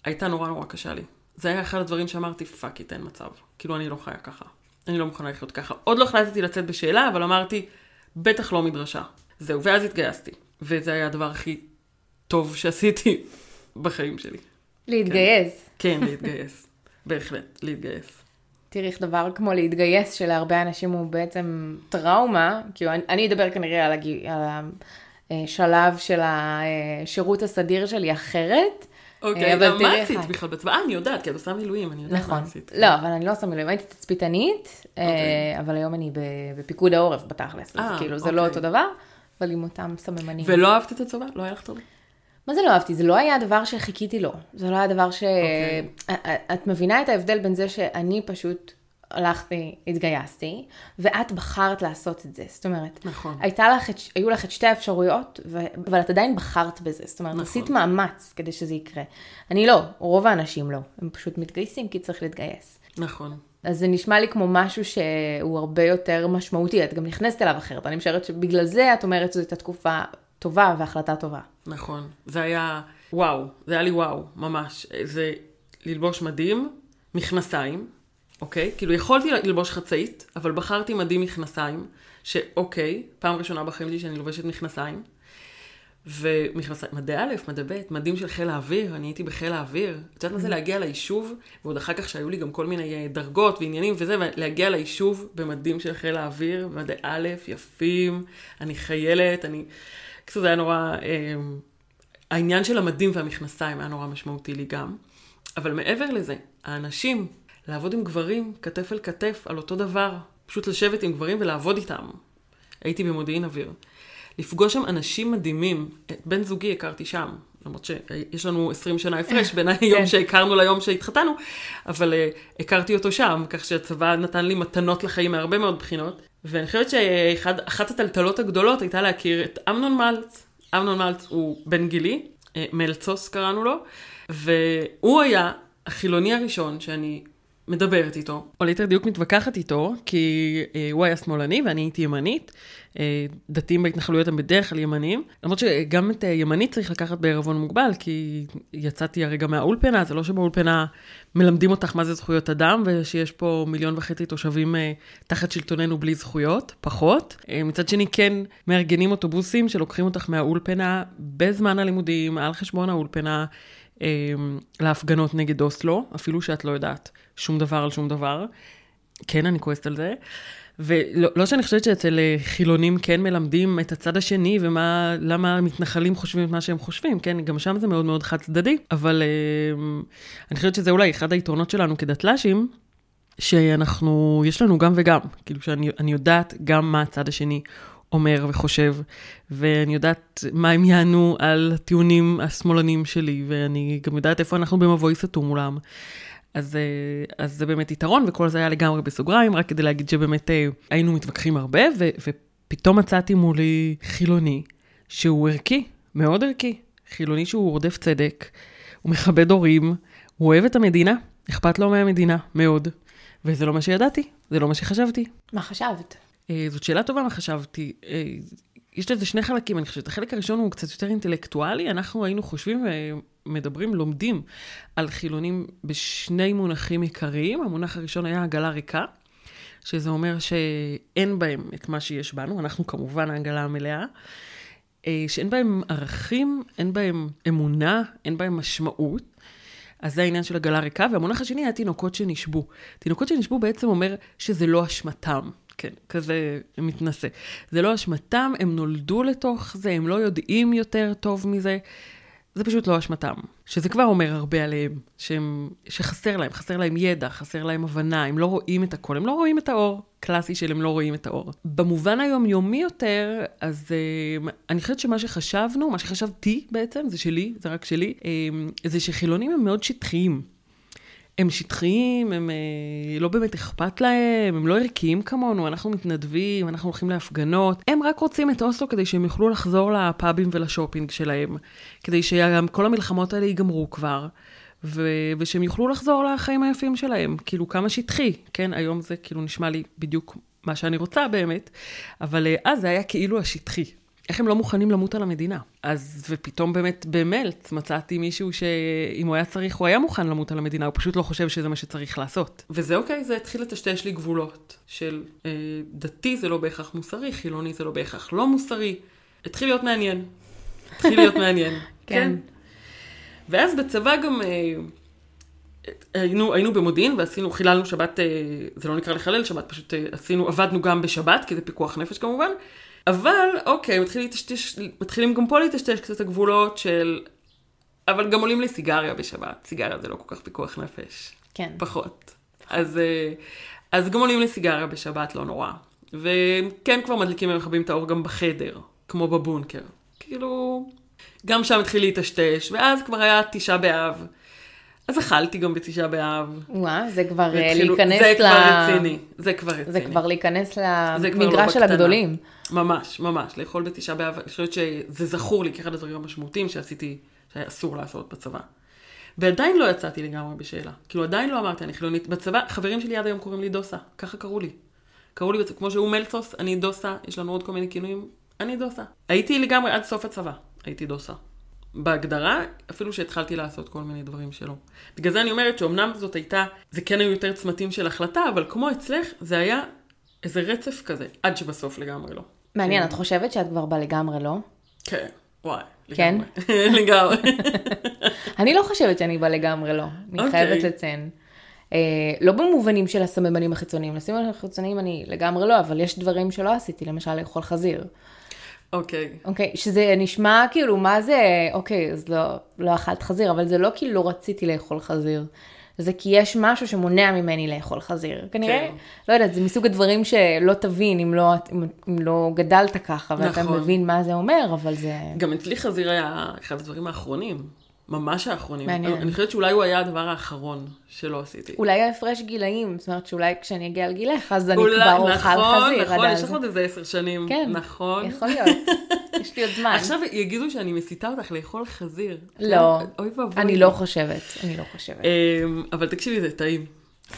הייתה נורא נורא קשה לי. זה היה אחד הדברים שאמרתי, fuck it, אין מצב. כאילו, אני לא חיה ככה. אני לא מוכנה לחיות ככה. עוד לא החלטתי לצאת בשאלה, אבל אמרתי, בטח לא מדרשה. זהו, ואז התגייסתי. וזה היה הדבר הכי טוב שעשיתי בחיים שלי. להתגייס. כן, להתגייס. בהחלט, להתגייס. תראי איך דבר כמו להתגייס, שלהרבה אנשים הוא בעצם טראומה, כאילו אני, אני אדבר כנראה על, הג... על השלב של השירות הסדיר שלי אחרת. אוקיי, אבל אבל תראי מה איך עשית את- בכלל בצבא? אה, אני יודעת, כי את עושה מילואים, אני יודעת מה נכון. עשית. לא, אבל אני לא עושה מילואים, הייתי תצפיתנית, אה, אוקיי. אבל היום אני בפיקוד העורף בתכלס, אז אה, כאילו זה לא אוקיי. אותו דבר, אבל עם אותם סממנים. ולא אהבת את הצבא? לא היה לך טוב? מה זה לא אהבתי? זה לא היה הדבר שחיכיתי לו. זה לא היה דבר ש... אוקיי. את- מבינה את ההבדל בין זה שאני פשוט הלכתי, התגייסתי, ואת בחרת לעשות את זה. זאת אומרת, נכון. לך, את- היו לך את שתי האפשרויות, ו... אבל את עדיין בחרת בזה. זאת אומרת, נכון. עשית מאמץ כדי שזה יקרה. אני לא, רוב האנשים לא. הם פשוט מתגייסים כי צריך להתגייס. נכון. אז זה נשמע לי כמו משהו שהוא הרבה יותר משמעותי, את גם נכנסת אליו אחרת. אני משערת שבגלל זה את אומרת שזו הייתה תקופה טובה והחלטה טובה. נכון. זה היה וואו, זה היה לי וואו, ממש. זה ללבוש מדים, מכנסיים, אוקיי? כאילו יכולתי ללבוש חצאית, אבל בחרתי מדים מכנסיים, שאוקיי, פעם ראשונה בחיים שלי שאני לובשת מכנסיים. ומכנסיים, מדי א', מדי ב', מדים של חיל האוויר, אני הייתי בחיל האוויר. את יודעת מה זה להגיע ליישוב, ועוד אחר כך שהיו לי גם כל מיני אה, דרגות ועניינים וזה, ולהגיע ליישוב במדים של חיל האוויר, מדי א', יפים, אני חיילת, אני... קצת זה היה נורא... אה, העניין של המדים והמכנסיים היה נורא משמעותי לי גם. אבל מעבר לזה, האנשים, לעבוד עם גברים כתף אל כתף על אותו דבר, פשוט לשבת עם גברים ולעבוד איתם. הייתי במודיעין אוויר. לפגוש שם אנשים מדהימים, את בן זוגי הכרתי שם, למרות שיש לנו 20 שנה הפרש בין היום שהכרנו ליום שהתחתנו, אבל uh, הכרתי אותו שם, כך שהצבא נתן לי מתנות לחיים מהרבה מאוד בחינות. ואני חושבת שאחת הטלטלות הגדולות הייתה להכיר את אמנון מלץ. אמנון מלץ הוא בן גילי, אה, מלצוס קראנו לו, והוא היה החילוני הראשון שאני מדברת איתו, או ליתר דיוק מתווכחת איתו, כי אה, הוא היה שמאלני ואני הייתי ימנית. אה, דתיים בהתנחלויות הם בדרך כלל ימנים, למרות שגם את אה, ימנית צריך לקחת בערבון מוגבל, כי יצאתי הרגע מהאולפנה, זה לא שבאולפנה מלמדים אותך מה זה זכויות אדם, ושיש פה מיליון וחצי תושבים אה, תחת שלטוננו בלי זכויות, פחות. אה, מצד שני, כן מארגנים אוטובוסים שלוקחים אותך מהאולפנה בזמן הלימודים, על חשבון האולפנה. אה, להפגנות נגד אוסלו, אפילו שאת לא יודעת שום דבר על שום דבר. כן, אני כועסת על זה. ולא לא שאני חושבת שאצל אה, חילונים כן מלמדים את הצד השני, ומה, למה המתנחלים חושבים את מה שהם חושבים, כן? גם שם זה מאוד מאוד חד צדדי, אבל אה, אני חושבת שזה אולי אחד היתרונות שלנו כדתל"שים, שאנחנו, יש לנו גם וגם, כאילו שאני יודעת גם מה הצד השני אומר וחושב, ואני יודעת מה הם יענו על הטיעונים השמאלנים שלי, ואני גם יודעת איפה אנחנו במבוי סתום מולם. אז, אה, אז זה באמת יתרון, וכל זה היה לגמרי בסוגריים, רק כדי להגיד שבאמת אה, היינו מתווכחים הרבה, ו, ופתאום מצאתי מולי חילוני שהוא ערכי, מאוד ערכי. חילוני שהוא רודף צדק, הוא מכבד הורים, הוא אוהב את המדינה, אכפת לו מהמדינה, מאוד. וזה לא מה שידעתי, זה לא מה שחשבתי. מה חשבת? אה, זאת שאלה טובה מה חשבתי. יש לזה שני חלקים, אני חושבת. החלק הראשון הוא קצת יותר אינטלקטואלי, אנחנו היינו חושבים ומדברים, לומדים על חילונים בשני מונחים עיקריים. המונח הראשון היה עגלה ריקה, שזה אומר שאין בהם את מה שיש בנו, אנחנו כמובן העגלה המלאה. אה, שאין בהם ערכים, אין בהם אמונה, אין בהם משמעות. אז זה העניין של עגלה ריקה, והמונח השני היה תינוקות שנשבו. תינוקות שנשבו בעצם אומר שזה לא אשמתם. כן, כזה מתנשא. זה לא אשמתם, הם נולדו לתוך זה, הם לא יודעים יותר טוב מזה. זה פשוט לא אשמתם. שזה כבר אומר הרבה עליהם, שהם, שחסר להם, חסר להם ידע, חסר להם הבנה, הם לא רואים את הכל, הם לא רואים את האור. קלאסי של הם לא רואים את האור. במובן היומיומי יותר, אז uh, אני חושבת שמה שחשבנו, מה שחשבתי בעצם, זה שלי, זה רק שלי, uh, זה שחילונים הם מאוד שטחיים. הם שטחיים, הם אה, לא באמת אכפת להם, הם לא ערכיים כמונו, אנחנו מתנדבים, אנחנו הולכים להפגנות. הם רק רוצים את אוסלו כדי שהם יוכלו לחזור לפאבים ולשופינג שלהם, כדי שגם כל המלחמות האלה ייגמרו כבר, ו- ושהם יוכלו לחזור לחיים היפים שלהם. כאילו, כמה שטחי, כן? היום זה כאילו נשמע לי בדיוק מה שאני רוצה באמת, אבל אה, אז זה היה כאילו השטחי. איך הם לא מוכנים למות על המדינה? אז, ופתאום באמת במלץ מצאתי מישהו שאם הוא היה צריך, הוא היה מוכן למות על המדינה, הוא פשוט לא חושב שזה מה שצריך לעשות. וזה אוקיי, זה התחיל לטשטש לי גבולות של אה, דתי זה לא בהכרח מוסרי, חילוני זה לא בהכרח לא מוסרי. התחיל להיות מעניין. התחיל להיות מעניין. כן. כן. ואז בצבא גם... אה, היינו, היינו במודיעין ועשינו, חיללנו שבת, אה, זה לא נקרא לחלל שבת, פשוט אה, עשינו, עבדנו גם בשבת, כי זה פיקוח נפש כמובן, אבל אוקיי, מתחיל להתשתש, מתחילים גם פה להתשתש קצת הגבולות של... אבל גם עולים לי סיגריה בשבת. סיגריה זה לא כל כך פיקוח נפש. כן. פחות. אז, אה, אז גם עולים לי סיגריה בשבת, לא נורא. וכן כבר מדליקים ומכבים את האור גם בחדר, כמו בבונקר. כאילו, גם שם התחיל להתשתש, ואז כבר היה תשעה באב. אז אכלתי גם בתשעה באב. וואו, זה כבר אה, והתחילו, להיכנס זה ל... זה כבר רציני, זה כבר רציני. זה כבר להיכנס למגרש לא של הגדולים. ממש, ממש, לאכול בתשעה באב, אני חושבת שזה זכור לי כאחד הדברים המשמעותיים שעשיתי, שהיה אסור לעשות בצבא. ועדיין לא יצאתי לגמרי בשאלה. כאילו, עדיין לא אמרתי, אני חילונית. בצבא, חברים שלי עד היום קוראים לי דוסה, ככה קראו לי. קראו לי, כמו שהוא מלצוס, אני דוסה, יש לנו עוד כל מיני כינויים, אני דוסה. הייתי לגמרי עד סוף הצבא, הייתי דוסה. בהגדרה, אפילו שהתחלתי לעשות כל מיני דברים שלא. בגלל זה אני אומרת שאומנם זאת הייתה, זה כן היו יותר צמתים של החלטה, אבל כמו אצלך, זה היה איזה רצף כזה, עד שבסוף לגמרי לא. מעניין, כן. את חושבת שאת כבר בלגמרי לא? כן, וואי. כן? לגמרי. אני לא חושבת שאני בלגמרי לא, אני אוקיי. חייבת לציין. Uh, לא במובנים של הסממנים החיצוניים, הסממנים החיצוניים אני לגמרי לא, אבל יש דברים שלא עשיתי, למשל לאכול חזיר. אוקיי. אוקיי, שזה נשמע כאילו, מה זה, אוקיי, אז לא, לא אכלת חזיר, אבל זה לא כאילו לא רציתי לאכול חזיר. זה כי יש משהו שמונע ממני לאכול חזיר. כנראה, כן. לא יודעת, זה מסוג הדברים שלא תבין אם לא, אם, אם לא גדלת ככה, ואתה נכון. מבין מה זה אומר, אבל זה... גם אצלי חזיר היה אחד הדברים האחרונים. ממש האחרונים. מעניין. אני חושבת שאולי הוא היה הדבר האחרון שלא עשיתי. אולי ההפרש גילאים, זאת אומרת שאולי כשאני אגיע לגילך, אז אני כבר אוכל נכון, חזיר. נכון, נכון, יש לך עוד איזה עשר שנים. כן, נכון. יכול להיות. יש לי עוד זמן. עכשיו יגידו שאני מסיתה אותך לאכול חזיר. לא, אוי ואבוי. אני לא חושבת, אני לא חושבת. אמ, אבל תקשיבי, זה טעים.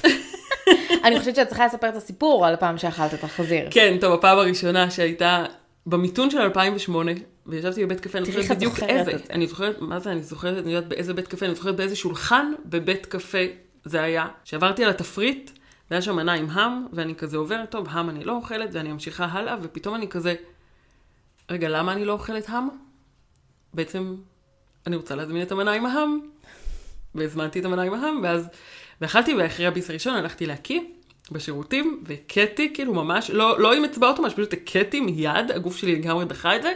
אני חושבת שאת צריכה לספר את הסיפור על הפעם שאכלת את החזיר. כן, טוב, הפעם הראשונה שהייתה במיתון של 2008, וישבתי בבית קפה, אני זוכרת בדיוק איזה. אני זוכרת, מה זה, אני זוכרת, אני יודעת באיזה בית קפה, אני זוכרת באיזה שולחן בבית קפה זה היה. שעברתי על התפריט, והיה שם מנה עם האם, ואני כזה עוברת, טוב, האם אני לא אוכלת, ואני ממשיכה הלאה, ופתאום אני כזה, רגע, למה אני לא אוכלת האם? בעצם, אני רוצה להזמין את המנה עם ההאם. והזמנתי את המנה עם ההאם, ואז, ואכלתי, ואחרי הביס הראשון הלכתי להקיא, בשירותים, והכיתי, כאילו ממש, לא, לא עם אצבעות ממש, פשוט הכיתי מיד, הגוף שלי לגמרי דחה את זה,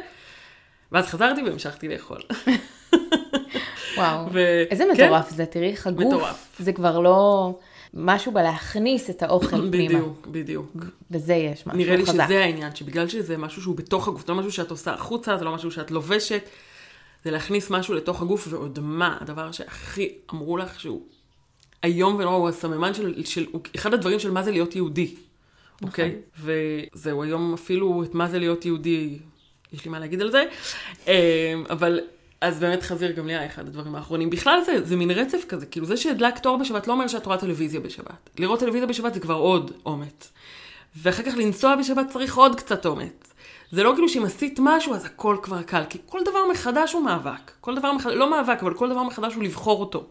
ואז חזרתי והמשכתי לאכול. וואו, ו- איזה כן. מטורף זה, תראי איך הגוף, מטורף. זה כבר לא משהו בלהכניס את האוכל פנימה. בדיוק, בדיוק. בזה יש משהו נראה לי חזק. שזה העניין, שבגלל שזה משהו שהוא בתוך הגוף, זה לא משהו שאת עושה החוצה, זה לא משהו שאת לובשת, זה להכניס משהו לתוך הגוף, ועוד מה, הדבר שהכי אמרו לך שהוא איום ונורא, הוא הסממן של, של, הוא אחד הדברים של מה זה להיות יהודי, נכון. אוקיי? וזהו, היום אפילו את מה זה להיות יהודי, יש לי מה להגיד על זה, אה, אבל... אז באמת חזיר גם לי היה אחד הדברים האחרונים. בכלל זה, זה מין רצף כזה, כאילו זה שהדלקת אור בשבת לא אומר שאת רואה טלוויזיה בשבת. לראות טלוויזיה בשבת זה כבר עוד אומץ. ואחר כך לנסוע בשבת צריך עוד קצת אומץ. זה לא כאילו שאם עשית משהו אז הכל כבר קל, כי כל דבר מחדש הוא מאבק. כל דבר מחדש, לא מאבק, אבל כל דבר מחדש הוא לבחור אותו.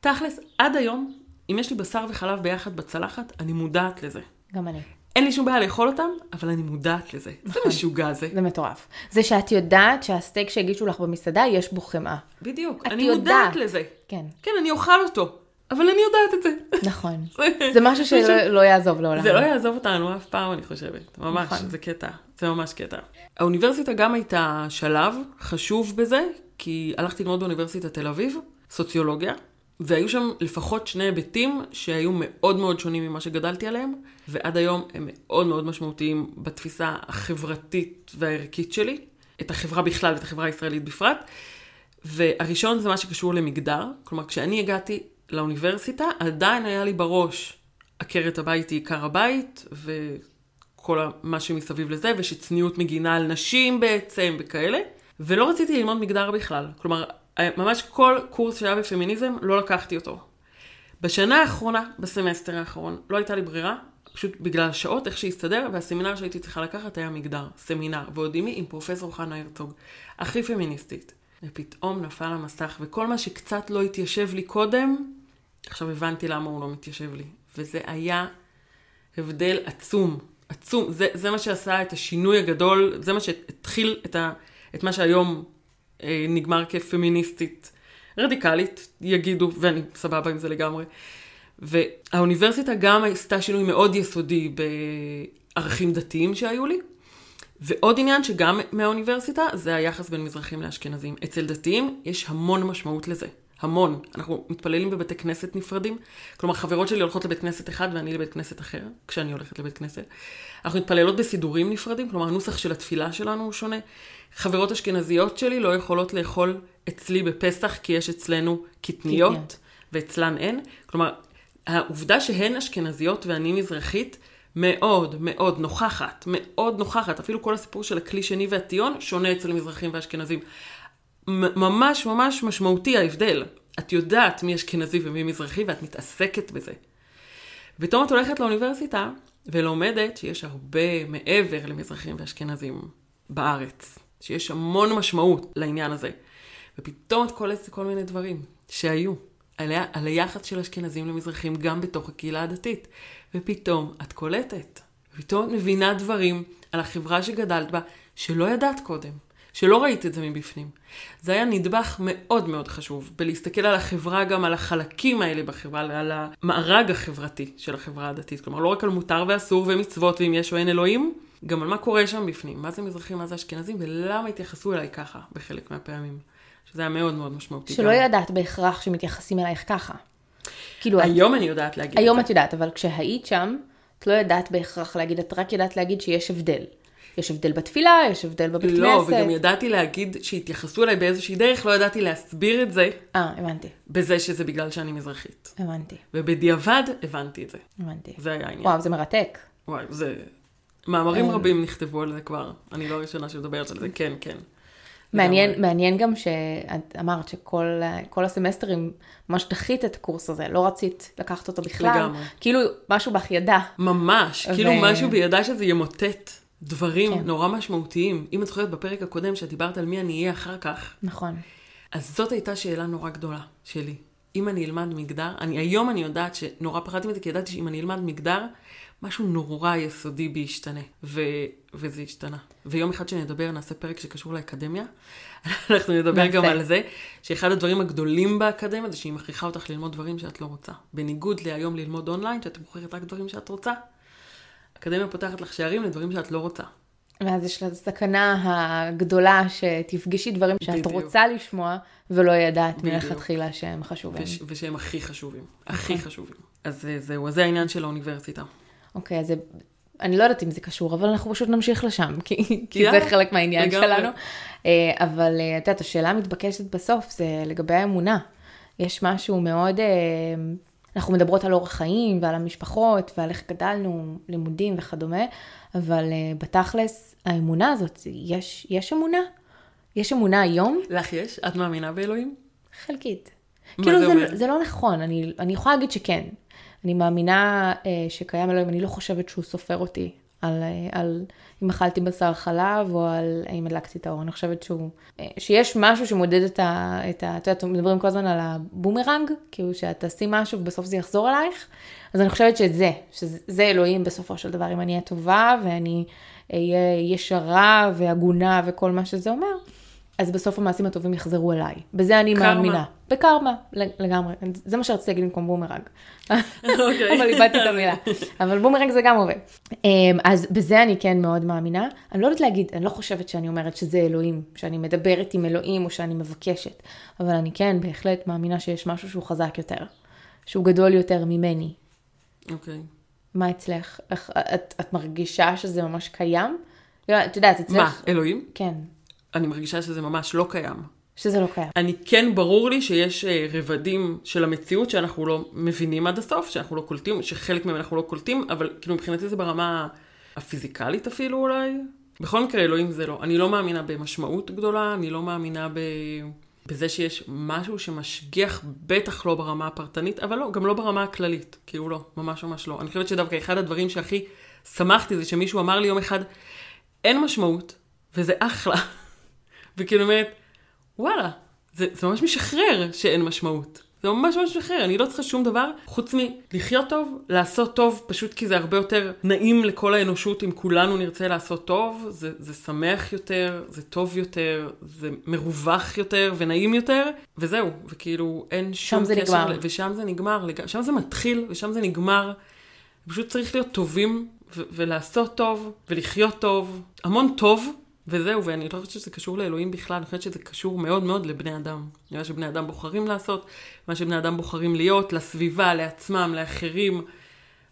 תכלס, עד היום, אם יש לי בשר וחלב ביחד בצלחת, אני מודעת לזה. גם אני. אין לי שום בעיה לאכול אותם, אבל אני מודעת לזה. זה נכון. משוגע זה. זה מטורף. זה שאת יודעת שהסטייק שהגישו לך במסעדה, יש בו חמאה. בדיוק, אני יודעת. מודעת לזה. כן, כן, אני אוכל אותו, אבל אני יודעת את זה. נכון. זה- משהו שלא לא יעזוב לעולם. זה לא יעזוב אותנו אף פעם, אני חושבת. ממש, נכון. זה קטע. זה ממש קטע. האוניברסיטה גם הייתה שלב חשוב בזה, כי הלכתי ללמוד באוניברסיטת תל אביב, סוציולוגיה, והיו שם לפחות שני היבטים שהיו מאוד מאוד שונים ממה שגדלתי עליהם, ועד היום הם מאוד מאוד משמעותיים בתפיסה החברתית והערכית שלי, את החברה בכלל ואת החברה הישראלית בפרט. והראשון זה מה שקשור למגדר, כלומר כשאני הגעתי לאוניברסיטה, עדיין היה לי בראש עקרת הבית היא עיקר הבית, וכל מה שמסביב לזה, ושצניעות מגינה על נשים בעצם, וכאלה. ולא רציתי ללמוד מגדר בכלל. כלומר, ממש כל קורס שהיה בפמיניזם, לא לקחתי אותו. בשנה האחרונה, בסמסטר האחרון, לא הייתה לי ברירה, פשוט בגלל השעות, איך שהסתדר, והסמינר שהייתי צריכה לקחת היה מגדר, סמינר, ועוד עימי עם פרופסור חנה הרצוג, הכי פמיניסטית. ופתאום נפל המסך, וכל מה שקצת לא התיישב לי קודם, עכשיו הבנתי למה הוא לא מתיישב לי. וזה היה הבדל עצום, עצום. זה, זה מה שעשה את השינוי הגדול, זה מה שהתחיל את, ה, את מה שהיום אה, נגמר כפמיניסטית רדיקלית, יגידו, ואני סבבה עם זה לגמרי. והאוניברסיטה גם עשתה שינוי מאוד יסודי בערכים דתיים שהיו לי. ועוד עניין שגם מהאוניברסיטה, זה היחס בין מזרחים לאשכנזים. אצל דתיים יש המון משמעות לזה. המון. אנחנו מתפללים בבתי כנסת נפרדים. כלומר, חברות שלי הולכות לבית כנסת אחד ואני לבית כנסת אחר, כשאני הולכת לבית כנסת. אנחנו מתפללות בסידורים נפרדים, כלומר, הנוסח של התפילה שלנו הוא שונה. חברות אשכנזיות שלי לא יכולות לאכול אצלי בפסח, כי יש אצלנו קטניות. ואצלן אין. כלומר, העובדה שהן אשכנזיות ואני מזרחית, מאוד מאוד נוכחת, מאוד נוכחת. אפילו כל הסיפור של הכלי שני והטיון שונה אצל מזרחים ואשכנזים. ממש ממש משמעותי ההבדל. את יודעת מי אשכנזי ומי מזרחי ואת מתעסקת בזה. ופתאום את הולכת לאוניברסיטה ולומדת שיש הרבה מעבר למזרחים ואשכנזים בארץ. שיש המון משמעות לעניין הזה. ופתאום את קולטת כל מיני דברים שהיו. על, ה- על היחס של אשכנזים למזרחים גם בתוך הקהילה הדתית. ופתאום את קולטת. ופתאום את מבינה דברים על החברה שגדלת בה, שלא ידעת קודם. שלא ראית את זה מבפנים. זה היה נדבך מאוד מאוד חשוב, בלהסתכל על החברה, גם על החלקים האלה בחברה, על המארג החברתי של החברה הדתית. כלומר, לא רק על מותר ואסור ומצוות ואם יש או אין אלוהים, גם על מה קורה שם בפנים, מה זה מזרחים, מה זה אשכנזים, ולמה התייחסו אליי ככה בחלק מהפעמים. שזה היה מאוד מאוד משמעותי. שלא גם. ידעת בהכרח שמתייחסים אלייך ככה. כאילו, את- היום אני יודעת להגיד היום את את יודעת, אבל כשהיית שם, את לא ידעת בהכרח להגיד, את רק ידעת להגיד שיש הבדל. יש הבדל בתפילה, יש הבדל בבית זה. כנסת. לא, וגם ידעתי להגיד שהתייחסו אליי באיזושהי דרך, לא ידעתי להסביר את זה אה, הבנתי, בזה שזה בגלל שאני מזרחית. הבנתי, ובדיעבד הבנתי את זה. הבנתי. זה היה העניין. וואו, זה מרתק. וואי, זה... מאמרים אמ. רבים נכתבו על זה כבר. אני לא הראשונה שמדברת על זה, כן, כן. מעניין, לגמרי. מעניין גם שאת אמרת שכל כל הסמסטרים ממש דחית את הקורס הזה, לא רצית לקחת אותו בכלל. לגמרי. כאילו, משהו בך ידע. ממש, כאילו ו- משהו בידע שזה ימוטט דברים כן. נורא משמעותיים. אם את זוכרת בפרק הקודם שאת דיברת על מי אני אהיה אחר כך, נכון. אז זאת הייתה שאלה נורא גדולה שלי. אם אני אלמד מגדר, אני, היום אני יודעת שנורא פחדתי מזה, כי ידעתי שאם אני אלמד מגדר, משהו נורא יסודי בי ישתנה, ו, וזה השתנה. ויום אחד שנדבר, נעשה פרק שקשור לאקדמיה. אנחנו נדבר נעשה. גם על זה, שאחד הדברים הגדולים באקדמיה זה שהיא מכריחה אותך ללמוד דברים שאת לא רוצה. בניגוד להיום ללמוד אונליין, שאת בוחרת רק דברים שאת רוצה, האקדמיה פותחת לך שערים לדברים שאת לא רוצה. ואז יש לה הסכנה הגדולה שתפגשי דברים שאת בדיוק. רוצה לשמוע, ולא ידעת. מלכתחילה שהם חשובים. וש, ושהם הכי חשובים. הכי אוקיי. חשובים. אז אה, זהו, אז זה העניין של האוניברסיטה. אוקיי, אז זה... אני לא יודעת אם זה קשור, אבל אנחנו פשוט נמשיך לשם, כי, כי זה חלק מהעניין לגמרי. שלנו. אה, אבל אה, את יודעת, השאלה המתבקשת בסוף זה לגבי האמונה. יש משהו מאוד, אנחנו מדברות על אורח חיים ועל המשפחות ועל איך גדלנו, לימודים וכדומה, אבל אה, בתכלס, האמונה הזאת, יש, יש אמונה? יש אמונה היום? לך יש? את מאמינה באלוהים? חלקית. כאילו זה זה, אומר? זה לא נכון, אני, אני יכולה להגיד שכן. אני מאמינה אה, שקיים אלוהים, אני לא חושבת שהוא שופט אותי על, אה, על אם אכלתי בשר חלב או על האם הדלקתי את האור. אני חושבת שהוא, אה, שיש משהו שמודד את ה... את ה את יודעת, מדברים כל הזמן על הבומרנג, כאילו שאת תעשי משהו ובסוף זה יחזור אלייך. אז אני חושבת שזה, שזה אלוהים בסופו של דבר, אם אני אהיה טובה ואני אהיה ישרה והגונה וכל מה שזה אומר. אז בסוף המעשים הטובים יחזרו אליי. בזה אני קרמה. מאמינה. בקרמה, לגמרי. זה מה שרציתי להגיד במקום בומרנג. אוקיי. אבל איבדתי את המילה. אבל בומרנג זה גם עובד. אמ, אז בזה אני כן מאוד מאמינה. אני לא יודעת להגיד, אני לא חושבת שאני אומרת שזה אלוהים, שאני מדברת עם אלוהים או שאני מבקשת. אבל אני כן בהחלט מאמינה שיש משהו שהוא חזק יותר. שהוא גדול יותר ממני. אוקיי. מה אצלך? איך, את, את מרגישה שזה ממש קיים? לא, את יודעת, אצלך... מה, אלוהים? כן, אני מרגישה שזה ממש לא קיים. שזה לא קיים. אני כן, ברור לי שיש אה, רבדים של המציאות שאנחנו לא מבינים עד הסוף, שאנחנו לא קולטים, שחלק מהם אנחנו לא קולטים, אבל כאילו מבחינתי זה ברמה הפיזיקלית אפילו אולי. בכל מקרה, אלוהים זה לא. אני לא מאמינה במשמעות גדולה, אני לא מאמינה ב... בזה שיש משהו שמשגיח, בטח לא ברמה הפרטנית, אבל לא, גם לא ברמה הכללית. כאילו לא, ממש ממש לא. אני חושבת שדווקא אחד הדברים שהכי שמחתי זה שמישהו אמר לי יום אחד, אין משמעות, וזה אחלה. וכאילו אומרת, וואלה, זה, זה ממש משחרר שאין משמעות. זה ממש ממש משחרר, אני לא צריכה שום דבר חוץ מלחיות טוב, לעשות טוב, פשוט כי זה הרבה יותר נעים לכל האנושות אם כולנו נרצה לעשות טוב, זה, זה שמח יותר, זה טוב יותר, זה מרווח יותר ונעים יותר, וזהו, וכאילו אין שום זה קשר, נגמר. ל- ושם זה נגמר, שם זה מתחיל ושם זה נגמר. פשוט צריך להיות טובים ו- ולעשות טוב ולחיות טוב, המון טוב, וזהו, ואני לא חושבת שזה קשור לאלוהים בכלל, אני חושבת שזה קשור מאוד מאוד לבני אדם. מה שבני אדם בוחרים לעשות, מה שבני אדם בוחרים להיות, לסביבה, לעצמם, לאחרים.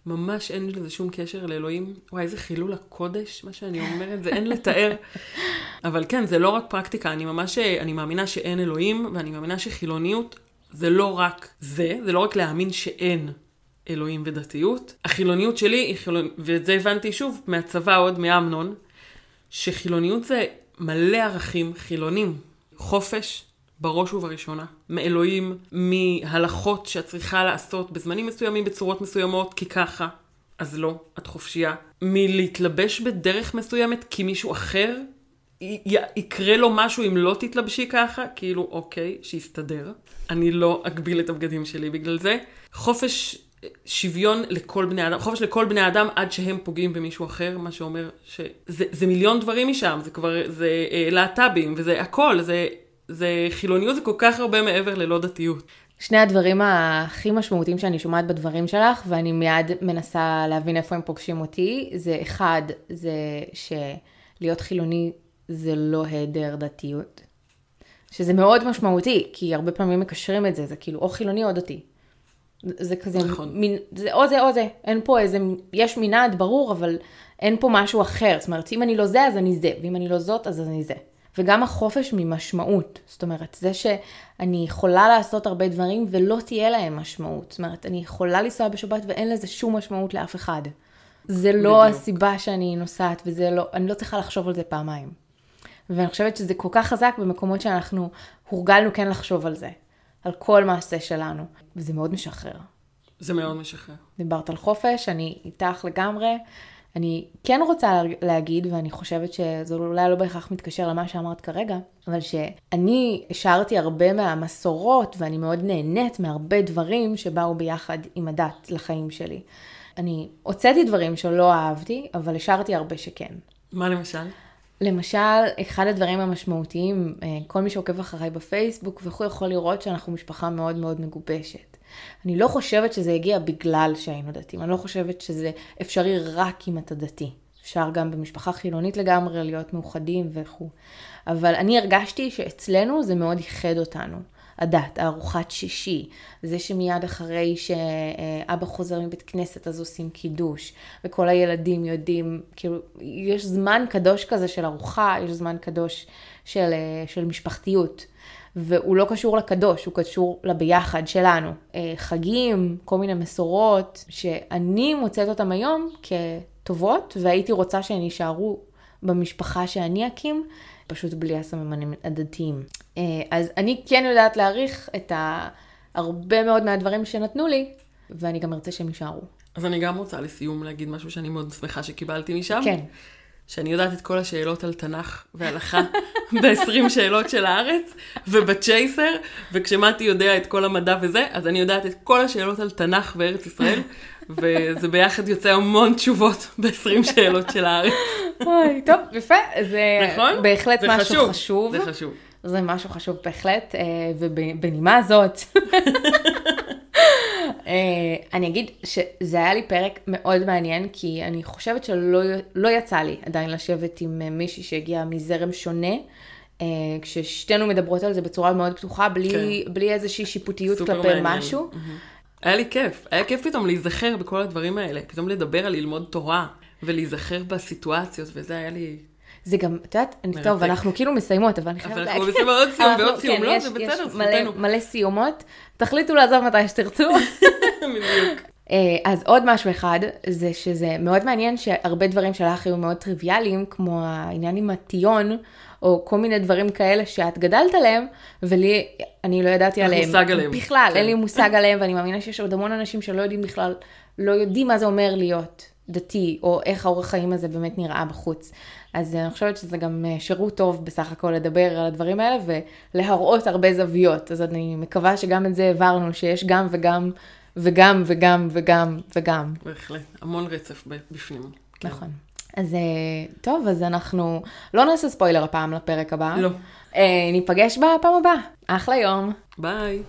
ממש אין לזה שום קשר לאלוהים. וואי, איזה חילול הקודש, מה שאני אומרת, זה אין לתאר. אבל כן, זה לא רק פרקטיקה, אני ממש, אני מאמינה שאין אלוהים, ואני מאמינה שחילוניות זה לא רק זה, זה לא רק להאמין שאין אלוהים ודתיות. החילוניות שלי היא חילוניות, ואת זה הבנתי שוב מהצבא עוד מאמנון, שחילוניות זה מלא ערכים חילונים. חופש, בראש ובראשונה. מאלוהים, מהלכות שאת צריכה לעשות בזמנים מסוימים, בצורות מסוימות, כי ככה. אז לא, את חופשייה. מלהתלבש בדרך מסוימת כי מישהו אחר י- יקרה לו משהו אם לא תתלבשי ככה, כאילו, אוקיי, שיסתדר. אני לא אגביל את הבגדים שלי בגלל זה. חופש שוויון לכל בני אדם, חופש לכל בני אדם עד שהם פוגעים במישהו אחר, מה שאומר שזה זה מיליון דברים משם, זה כבר, זה אה, להט"בים, וזה הכל, זה, זה חילוניות, זה כל כך הרבה מעבר ללא דתיות. שני הדברים הכי משמעותיים שאני שומעת בדברים שלך, ואני מיד מנסה להבין איפה הם פוגשים אותי, זה אחד, זה שלהיות חילוני זה לא היעדר דתיות. שזה מאוד משמעותי, כי הרבה פעמים מקשרים את זה, זה כאילו או חילוני או דתי. זה כזה, נכון. מין, זה או זה או זה, אין פה איזה, יש מנעד ברור, אבל אין פה משהו אחר. זאת אומרת, אם אני לא זה, אז אני זה, ואם אני לא זאת, אז אני זה. וגם החופש ממשמעות. זאת אומרת, זה שאני יכולה לעשות הרבה דברים ולא תהיה להם משמעות. זאת אומרת, אני יכולה לנסוע בשבת ואין לזה שום משמעות לאף אחד. זה לא בדיוק. הסיבה שאני נוסעת, וזה לא, אני לא צריכה לחשוב על זה פעמיים. ואני חושבת שזה כל כך חזק במקומות שאנחנו הורגלנו כן לחשוב על זה. על כל מעשה שלנו. וזה מאוד משחרר. זה מאוד משחרר. דיברת על חופש, אני איתך לגמרי. אני כן רוצה להגיד, ואני חושבת שזה אולי לא בהכרח מתקשר למה שאמרת כרגע, אבל שאני השארתי הרבה מהמסורות, ואני מאוד נהנית מהרבה דברים שבאו ביחד עם הדת לחיים שלי. אני הוצאתי דברים שלא אהבתי, אבל השארתי הרבה שכן. מה למשל? למשל, אחד הדברים המשמעותיים, אה, כל מי שעוקב אחריי בפייסבוק וכו' יכול לראות שאנחנו משפחה מאוד מאוד מגובשת. אני לא חושבת שזה הגיע בגלל שהיינו דתיים, אני לא חושבת שזה אפשרי רק אם אתה דתי. אפשר גם במשפחה חילונית לגמרי להיות מאוחדים וכו'. אבל אני הרגשתי שאצלנו זה מאוד איחד אותנו. הדת, הארוחת שישי, זה שמיד אחרי שאבא חוזר מבית כנסת אז עושים קידוש, וכל הילדים יודעים, כאילו, יש זמן קדוש כזה של ארוחה, יש זמן קדוש של, של משפחתיות. והוא לא קשור לקדוש, הוא קשור לביחד שלנו. אה, חגים, כל מיני מסורות, שאני מוצאת אותם היום כטובות, והייתי רוצה שהן יישארו במשפחה שאני אקים, פשוט בלי הסממנים הדתיים. אה, אז אני כן יודעת להעריך את הרבה מאוד מהדברים שנתנו לי, ואני גם ארצה שהם יישארו. אז אני גם רוצה לסיום להגיד משהו שאני מאוד שמחה שקיבלתי משם. כן. שאני יודעת את כל השאלות על תנ"ך והלכה ב-20 שאלות של הארץ, ובצ'ייסר, וכשמתי יודע את כל המדע וזה, אז אני יודעת את כל השאלות על תנ"ך וארץ ישראל, וזה ביחד יוצא המון תשובות ב-20 שאלות של הארץ. אוי, טוב, יפה, זה נכון? בהחלט זה משהו חשוב, חשוב. זה חשוב. זה משהו חשוב בהחלט, אה, ובנימה זאת, אה, אני אגיד שזה היה לי פרק מאוד מעניין, כי אני חושבת שלא לא יצא לי עדיין לשבת עם אה, מישהי שהגיעה מזרם שונה. כששתינו מדברות על זה בצורה מאוד פתוחה, בלי, כן. בלי איזושהי שיפוטיות כלפי מעניין. משהו. Mm-hmm. היה לי כיף, היה כיף פתאום להיזכר בכל הדברים האלה, פתאום לדבר על ללמוד תורה ולהיזכר בסיטואציות, וזה היה לי זה גם, את יודעת, אני, טוב, אנחנו כאילו מסיימות, אבל אני חייבת להגיד. אבל אנחנו מסיימות עוד סיום ועוד סיום, לא, זה בסדר, זכותנו. מלא סיומות, תחליטו לעזוב מתי שתרצו. בדיוק. אה, אז עוד משהו אחד, זה שזה מאוד מעניין שהרבה דברים שלך היו מאוד טריוויאליים, כמו העניין עם הטיון, או כל מיני דברים כאלה שאת גדלת עליהם, ולי, אני לא ידעתי עליהם. מושג עליהם. בכלל, כן. אין לי מושג עליהם, ואני מאמינה שיש עוד המון אנשים שלא יודעים בכלל, לא יודעים מה זה אומר להיות דתי, או איך האורח חיים הזה באמת נראה בחוץ. אז אני חושבת שזה גם אה, שירות טוב בסך הכל לדבר על הדברים האלה ולהראות הרבה זוויות. אז אני מקווה שגם את זה העברנו, שיש גם וגם וגם וגם וגם וגם. בהחלט, המון רצף בפנים. כן. נכון. אז אה, טוב, אז אנחנו לא נעשה ספוילר הפעם לפרק הבא. לא. אה, ניפגש בפעם הבאה. אחלה יום. ביי.